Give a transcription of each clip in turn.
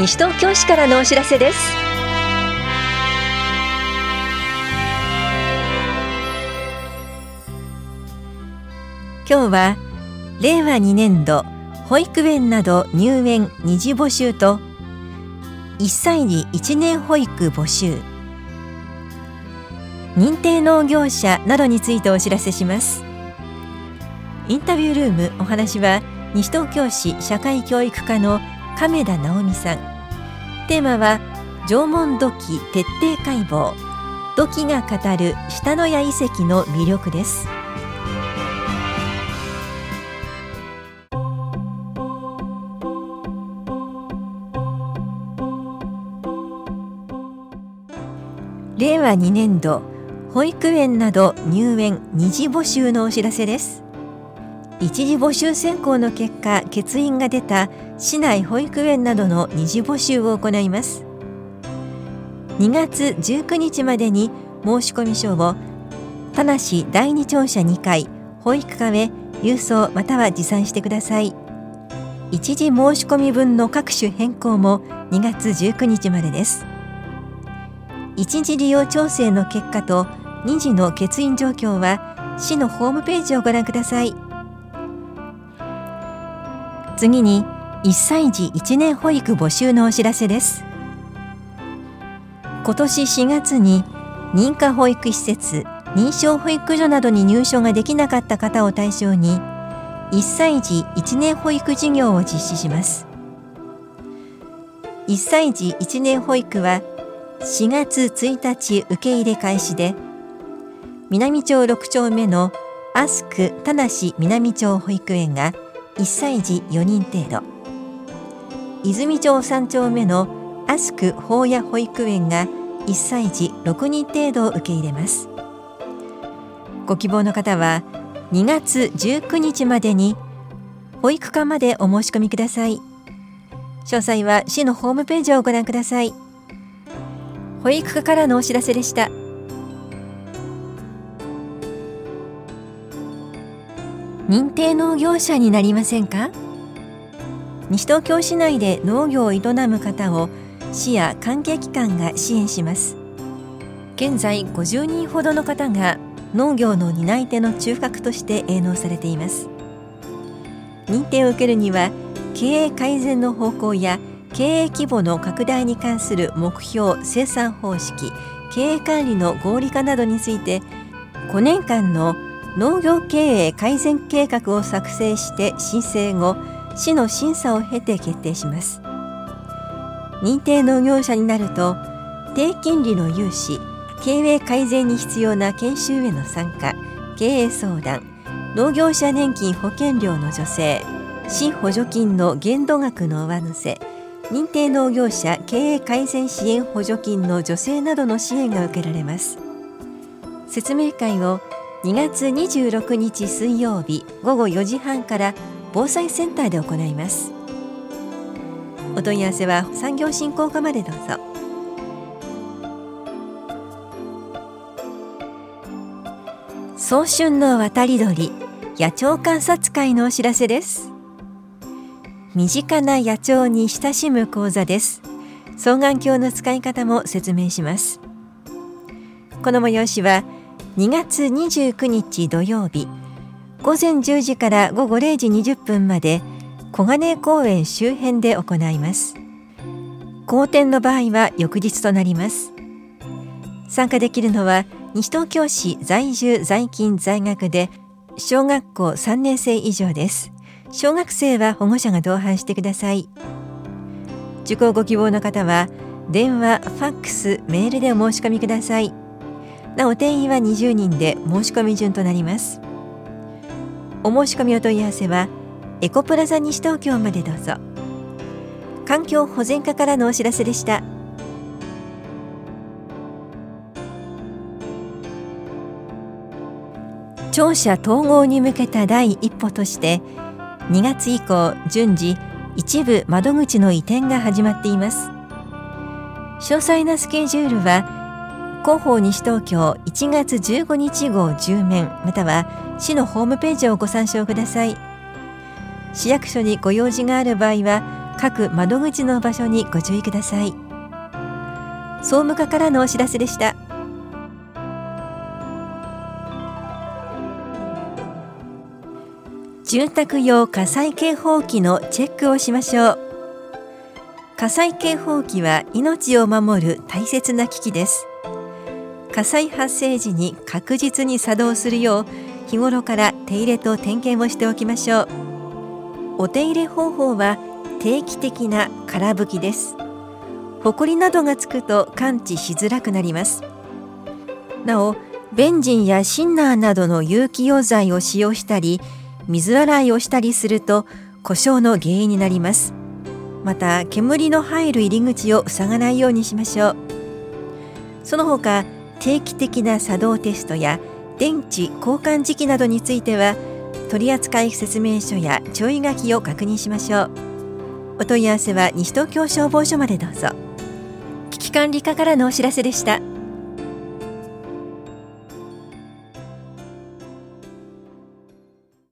西東京市からのお知らせです。今日は令和2年度保育園など入園二次募集と1歳児1年保育募集。認定農業者などについてお知らせします。インタビュールームお話は西東京市社会教育課の亀田直美さん。テーマは縄文土器徹底解剖。土器が語る下野谷遺跡の魅力です。令和2年度保育園など入園二次募集のお知らせです。一次募集選考の結果欠員が出た市内保育園などの二次募集を行います。2月19日までに申込書を田無第二庁舎2階保育課へ郵送または持参してください。一時申込分の各種変更も2月19日までです。一時利用調整の結果と2次の欠員状況は市のホームページをご覧ください。次に1歳児1年保育募集のお知らせです。今年4月に認可保育施設認証保育所などに入所ができなかった方を対象に1歳児1年保育事業を実施します。1歳児1年保育は4月1日受け入れ開始で南町6丁目のアスク田無南町保育園が1歳児4人程度。泉町3丁目のアスク法屋保育園が1歳児6人程度を受け入れます。ご希望の方は2月19日までに保育課までお申し込みください。詳細は市のホームページをご覧ください。保育課からのお知らせでした。認定農業者になりませんか？西東京市内で農業を営む方を市や関係機関が支援します。現在50人ほどの方が農業の担い手の中核として営農されています。認定を受けるには経営改善の方向や経営規模の拡大に関する目標生産方式経営管理の合理化などについて5年間の農業経営改善計画を作成して申請後市の審査を経て決定します。認定農業者になると低金利の融資経営改善に必要な研修への参加経営相談農業者年金保険料の助成市補助金の限度額の上乗せ認定農業者経営改善支援補助金の助成などの支援が受けられます。説明会を2月26日水曜日午後4時半から防災センターで行います。お問い合わせは産業振興課までどうぞ。早春の渡り鳥野鳥観察会のお知らせです。身近な野鳥に親しむ講座です。双眼鏡の使い方も説明します。この催しは2月29日土曜日。午前10時から午後0時20分まで小金井公園周辺で行います。好天の場合は翌日となります。参加できるのは西東京市在住在勤在学で小学校3年生以上です。小学生は保護者が同伴してください。受講ご希望の方は電話、ファックス、メールでお申し込みください。なお定員は20人で申し込み順となります。お申し込みお問い合わせはエコプラザ西東京までどうぞ。環境保全課からのお知らせでした。庁舎統合に向けた第一歩として2月以降順次一部窓口の移転が始まっています。詳細なスケジュールは広報西東京1月15日号10面または市のホームページをご参照ください。市役所にご用事がある場合は各窓口の場所にご注意ください。総務課からのお知らせでした。住宅用火災警報器のチェックをしましょう。火災警報器は命を守る大切な機器です。火災発生時に確実に作動するよう日頃から手入れと点検をしておきましょう。お手入れ方法は定期的な空拭きです。ホコリなどがつくと感知しづらくなります。なおベンジンやシンナーなどの有機溶剤を使用したり水洗いをしたりすると故障の原因になります。また煙の入る入り口を塞がないようにしましょう。その他定期的な作動テストや電池交換時期などについては取扱説明書や注意書きを確認しましょう。お問い合わせは西東京消防署までどうぞ。危機管理課からのお知らせでした。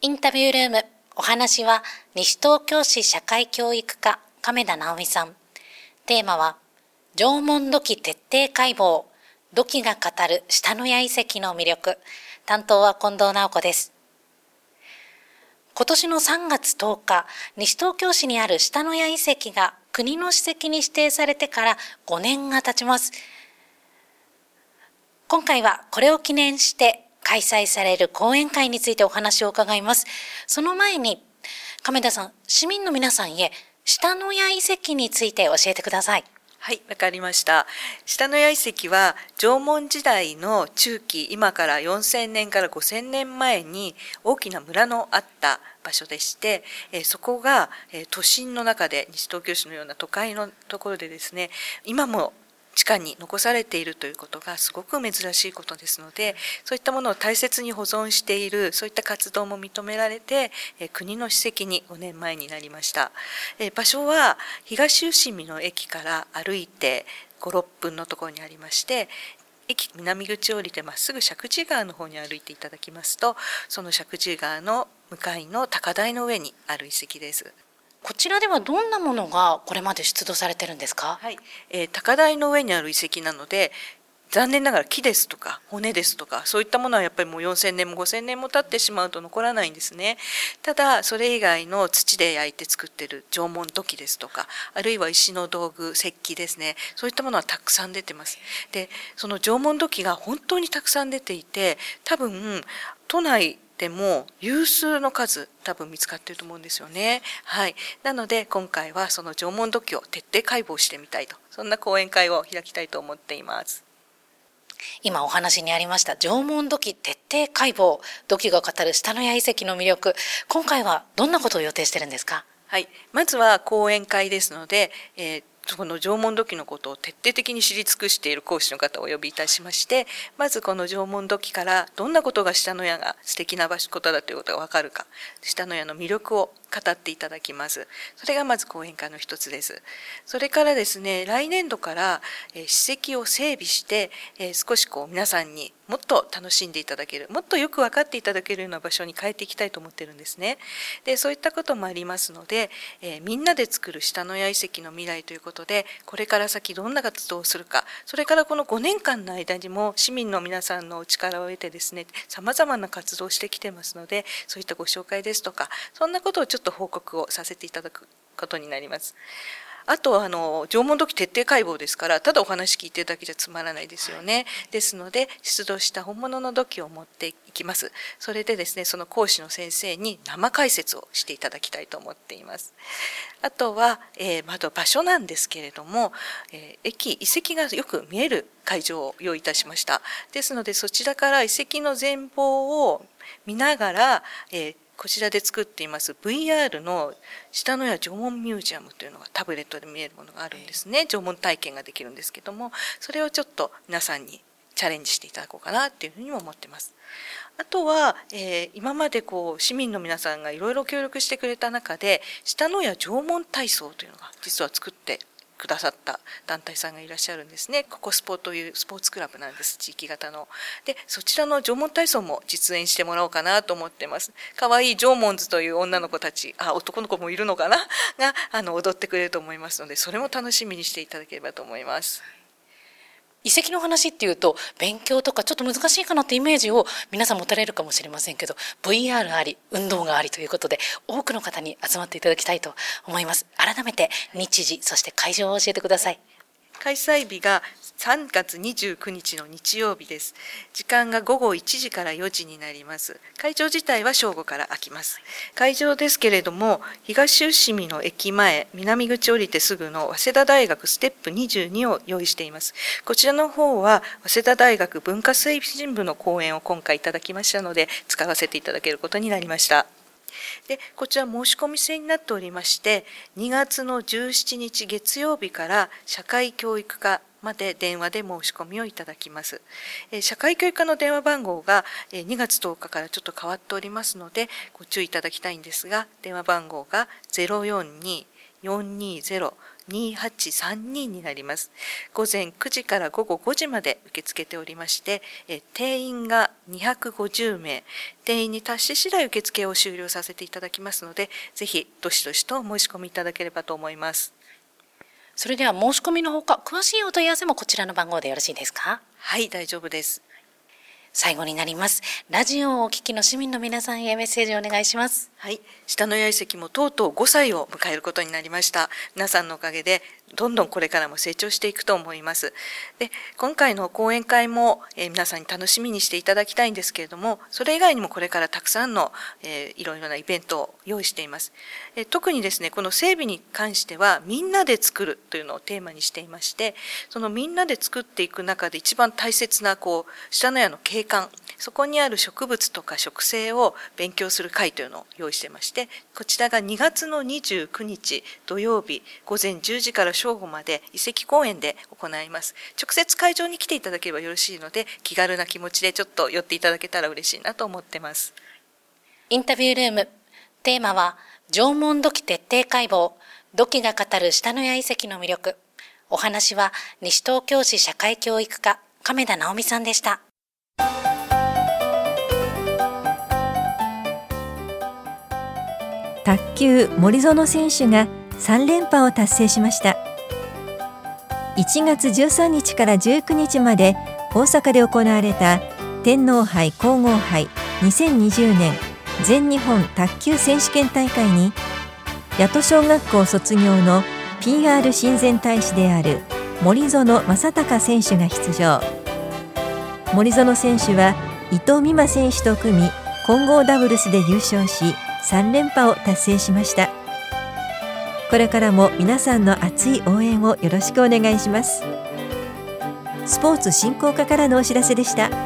インタビュールーム。お話は西東京市社会教育課亀田直美さん。テーマは縄文土器徹底解剖。土器が語る下野谷遺跡の魅力担当は近藤直子です今年の3月10日西東京市にある下野谷遺跡が国の史跡に指定されてから5年が経ちます今回はこれを記念して開催される講演会についてお話を伺います。その前に、亀田さん、市民の皆さんへ、下野谷遺跡について教えてください。はい、わかりました。下野谷遺跡は縄文時代の中期、今から4000年から5000年前に大きな村のあった場所でして、えそこが、え都心の中で西東京市のような都会のところでですね、今も地下に残されているということがすごく珍しいことですのでそういったものを大切に保存しているそういった活動も認められて、国の史跡に5年前になりました、場所は東伏見の駅から歩いて56分のところにありまして駅南口を降りてまっすぐ石神井川の方に歩いていただきますとその石神井川の向かいの高台の上にある遺跡です。こちらではどんなものがこれまで出土されてるんですか、はいえー、高台の上にある遺跡なので残念ながら木ですとか骨ですとかそういったものはやっぱりもう4,000年も5,000年も経ってしまうと残らないんですね。ただそれ以外の土で焼いて作ってる縄文土器ですとかあるいは石の道具石器ですねそういったものはたくさん出てます。でその縄文土器が本当にたくさん出ていて多分都内でも有数の数多分見つかっていると思うんですよね。はい。なので今回はその縄文土器を徹底解剖してみたいと、そんな講演会を開きたいと思っています。今お話にありました縄文土器徹底解剖土器が語る下野谷遺跡の魅力今回はどんなことを予定してるんですか？はいまずは講演会ですので、えーその縄文土器のことを徹底的に知り尽くしている講師の方をお呼びいたしましてまずこの縄文土器からどんなことが下野谷が素敵な場所ことだということが分かるか下野谷の魅力を語っていただきます。それがまず講演会の一つです。それからですね、来年度から、史跡を整備して、少しこう皆さんにもっと楽しんでいただける、もっとよく分かっていただけるような場所に変えていきたいと思ってるんですね。で、そういったこともありますので、えー、みんなで作る下野谷遺跡の未来ということで、これから先どんな活動をするか、それからこの5年間の間にも市民の皆さんのお力を得てですね、様々な活動をしてきてますので、そういったご紹介ですとか、そんなことをちょっと報告をさせていただくことになります。あとあの縄文土器徹底解剖ですからただお話聞いてるだけじゃつまらないですよね。ですので出土した本物の土器を持っていきます。それでですねその講師の先生に生解説をしていただきたいと思っています。あとは、えー、まだ場所なんですけれども、えー、駅遺跡がよく見える会場を用意いたしました。ですのでそちらから遺跡の全貌を見ながら、えーこちらで作っています。VR の下野谷縄文ミュージアムというのがタブレットで見えるものがあるんですね。縄文体験ができるんですけどもそれをちょっと皆さんにチャレンジしていただこうかなっていうふうにも思ってます。あとは、えー、今までこう市民の皆さんがいろいろ協力してくれた中で下野谷縄文体操というのが実は作ってくださった団体さんがいらっしゃるんですね。ココスポというスポーツクラブなんです。地域型の。でそちらの縄文体操も実演してもらおうかなと思ってます。可愛い縄文図という女の子たち。あ男の子もいるのかな？があの踊ってくれると思いますのでそれも楽しみにしていただければと思います。遺跡の話っていうと勉強とかちょっと難しいかなってイメージを皆さん持たれるかもしれませんけど VR あり運動がありということで多くの方に集まっていただきたいと思います。改めて日時そして会場を教えてください。開催日が3月29日の日曜日です。時間が午後1時から4時になります。会場自体は正午から開きます。会場ですけれども、東伏見の駅前、南口降りてすぐの早稲田大学ステップ22を用意しています。こちらの方は、早稲田大学文化推進部の講演を今回いただきましたので、使わせていただけることになりました。でこちら申し込み制になっておりまして2月の17日月曜日から社会教育課まで電話で申し込みをいただきます。社会教育課の電話番号が2月10日からちょっと変わっておりますのでご注意いただきたいんですが電話番号が042-420 2832になります。午前9時から午後5時まで受け付けておりまして、定員が250名、定員に達し次第受付を終了させていただきますので、ぜひどしどしと申し込みいただければと思います。それでは申し込みのほか、詳しいお問い合わせもこちらの番号でよろしいですか？はい、大丈夫です。最後になります。ラジオをお聞きの市民の皆さんへメッセージをお願いします。はい。下の八重関もとうとう5歳を迎えることになりました。皆さんのおかげでどんどんこれからも成長していくと思います。で今回の講演会も、えー、皆さんに楽しみにしていただきたいんですけれどもそれ以外にもこれからたくさんの、えー、いろいろなイベントを用意しています、え、特にですねこの整備に関してはみんなで作るというのをテーマにしていましてそのみんなで作っていく中で一番大切なこう下の屋の景観そこにある植物とか植生を勉強する会というのを用意してましてこちらが2月の29日土曜日午前10時から正午まで遺跡公園で行います。直接会場に来ていただければよろしいので気軽な気持ちでちょっと寄っていただけたら嬉しいなと思ってます。インタビュールーム。テーマは縄文土器徹底解剖土器が語る下野谷遺跡の魅力。お話は西東京市社会教育課亀田直美さんでした。卓球森園選手が3連覇を達成しました。1月13日から19日まで大阪で行われた天皇杯皇后杯2020年全日本卓球選手権大会に八戸小学校卒業の PR 親善大使である森園正孝選手が出場。森園選手は伊藤美誠選手と組み混合ダブルスで優勝し3連覇を達成しました。これからも皆さんの熱い応援をよろしくお願いします。スポーツ振興課からのお知らせでした。